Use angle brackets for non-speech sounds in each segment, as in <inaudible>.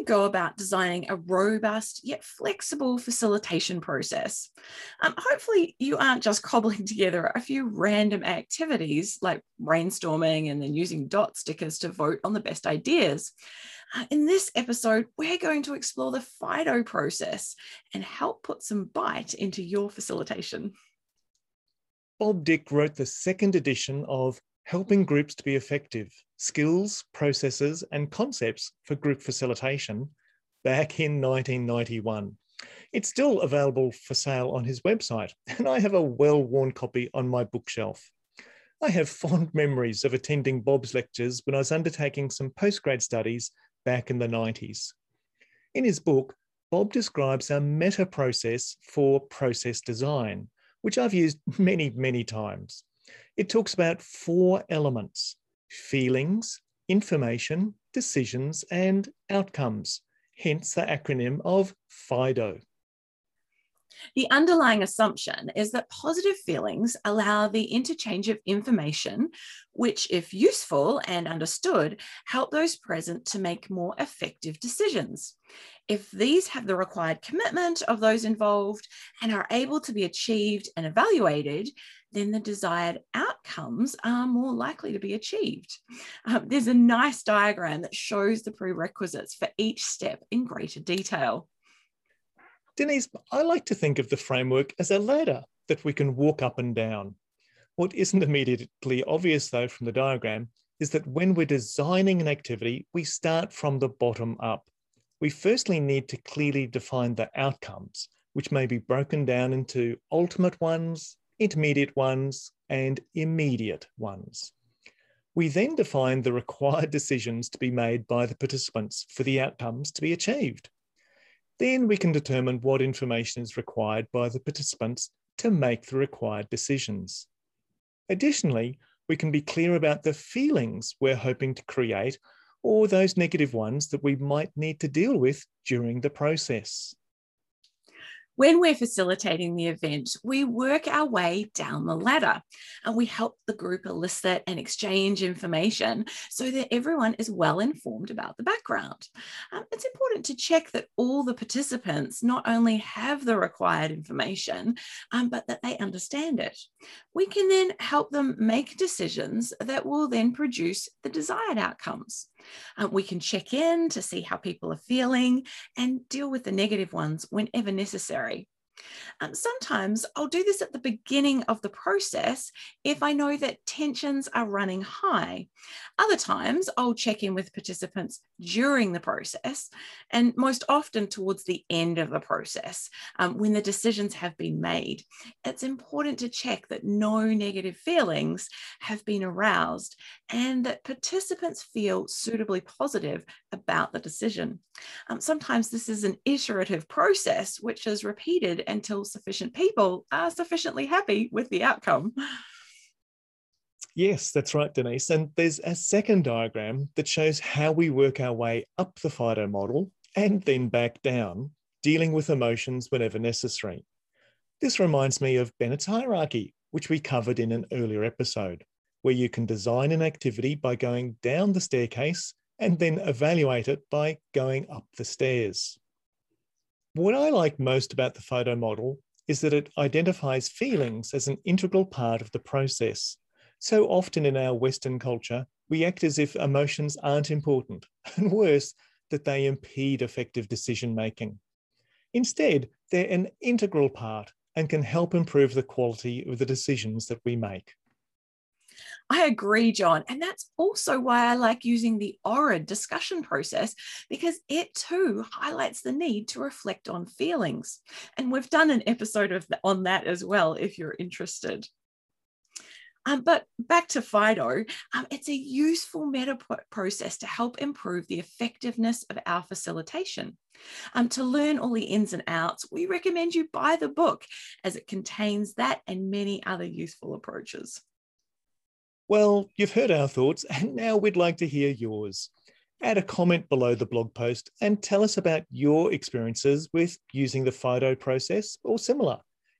you go about designing a robust yet flexible facilitation process. Um, hopefully, you aren't just cobbling <laughs> together a few random activities like brainstorming and then using dot stickers to vote on the best ideas. Uh, in this episode, we're going to explore the FIDO process and help put some bite into your facilitation. Bob Dick wrote the second edition of Helping Groups to Be Effective Skills, Processes, and Concepts for Group Facilitation back in 1991. It's still available for sale on his website, <laughs> and I have a well worn copy on my bookshelf. I have <laughs> fond memories of attending Bob's lectures when I was undertaking some postgrad studies back in the 90s. In his book, Bob describes a meta process for process design, which I've used <laughs> many, many times. It talks about four elements feelings, information, decisions, and outcomes, hence the acronym of FIDO. The underlying assumption is that positive feelings allow the interchange of information, which, if useful and understood, help those present to make more effective decisions. If these have the required commitment of those involved and are able to be achieved and evaluated, then the desired outcomes are more likely to be achieved. Um, there's a nice diagram that shows the prerequisites for each step in greater detail. Denise, I like to think of the framework as a ladder that we can walk up and down. What isn't immediately obvious, though, from the diagram is that when we're designing an activity, we start from the bottom up. We firstly need to clearly define the outcomes, which may be broken down into ultimate ones, intermediate ones, and immediate ones. We then define the required <laughs> decisions to be made by the participants for the outcomes to be achieved. Then we can determine what information is required by the participants to make the required decisions. Additionally, we can be clear about the feelings we're hoping to create or those negative ones that we might need to deal with during the process. When we're facilitating the event, we work our way down the ladder and we help the group elicit and exchange information so that everyone is well informed about the background. Um, it's important to check that all the participants not only have the required information, um, but that they understand it. We can then help them make decisions that will then produce the desired outcomes. Um, we can check in to see how people are feeling and deal with the negative ones whenever necessary. January. Um, sometimes I'll do this at the beginning of the process if I know that tensions are running high. Other times I'll check in with participants during the process and most often towards the end of the process um, when the decisions have been made. It's important to check that no negative feelings have been aroused and that participants feel suitably positive about the decision. Um, sometimes this is an iterative process which is repeated until sufficient people are sufficiently happy with the outcome. Yes, that's right, Denise. And there's a second diagram that shows how we work our way up the FIDO model and then back down, dealing with emotions whenever necessary. This reminds me of Bennett's hierarchy, which we covered in an earlier episode, where you can design an activity by going down the staircase and then evaluate it by going up the stairs. What I like most about the FIDO model is that it identifies feelings as an integral part of the process. So often in our Western culture, we act as if emotions aren't important, <laughs> and worse, that they impede effective decision making. Instead, they're an integral part and can help improve the quality of the decisions that we make. I agree, John. And that's also why I like using the ORID discussion process because it too highlights the need to reflect on feelings. And we've done an episode of on that as well if you're interested. Um, but back to FIDO, um, it's a useful meta process to help improve the effectiveness of our facilitation. Um, to learn all the ins and outs, we recommend you buy the book as it contains that and many other useful approaches. Well, you've heard our thoughts, and now we'd like to hear yours. Add a comment below the blog post and tell us about your experiences with using the FIDO process or similar,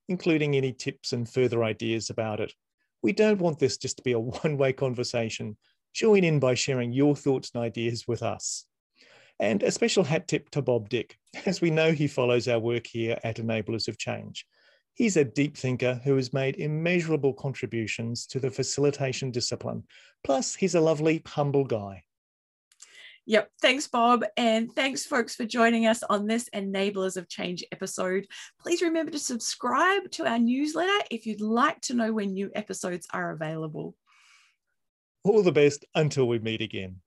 including any tips and further ideas about it. We don't want this just to be a <laughs> one way conversation. Join in by sharing your thoughts and ideas with us. And a special hat tip to Bob Dick, <laughs> as we know he follows our work here at Enablers of Change. He's a deep thinker who has made immeasurable contributions to the facilitation discipline. Plus, he's a lovely, humble guy. Yep. Thanks, Bob. And thanks, folks, for joining us on this Enablers of Change episode. Please remember to subscribe to our newsletter if you'd like to know when new episodes are available. All the best until we meet again.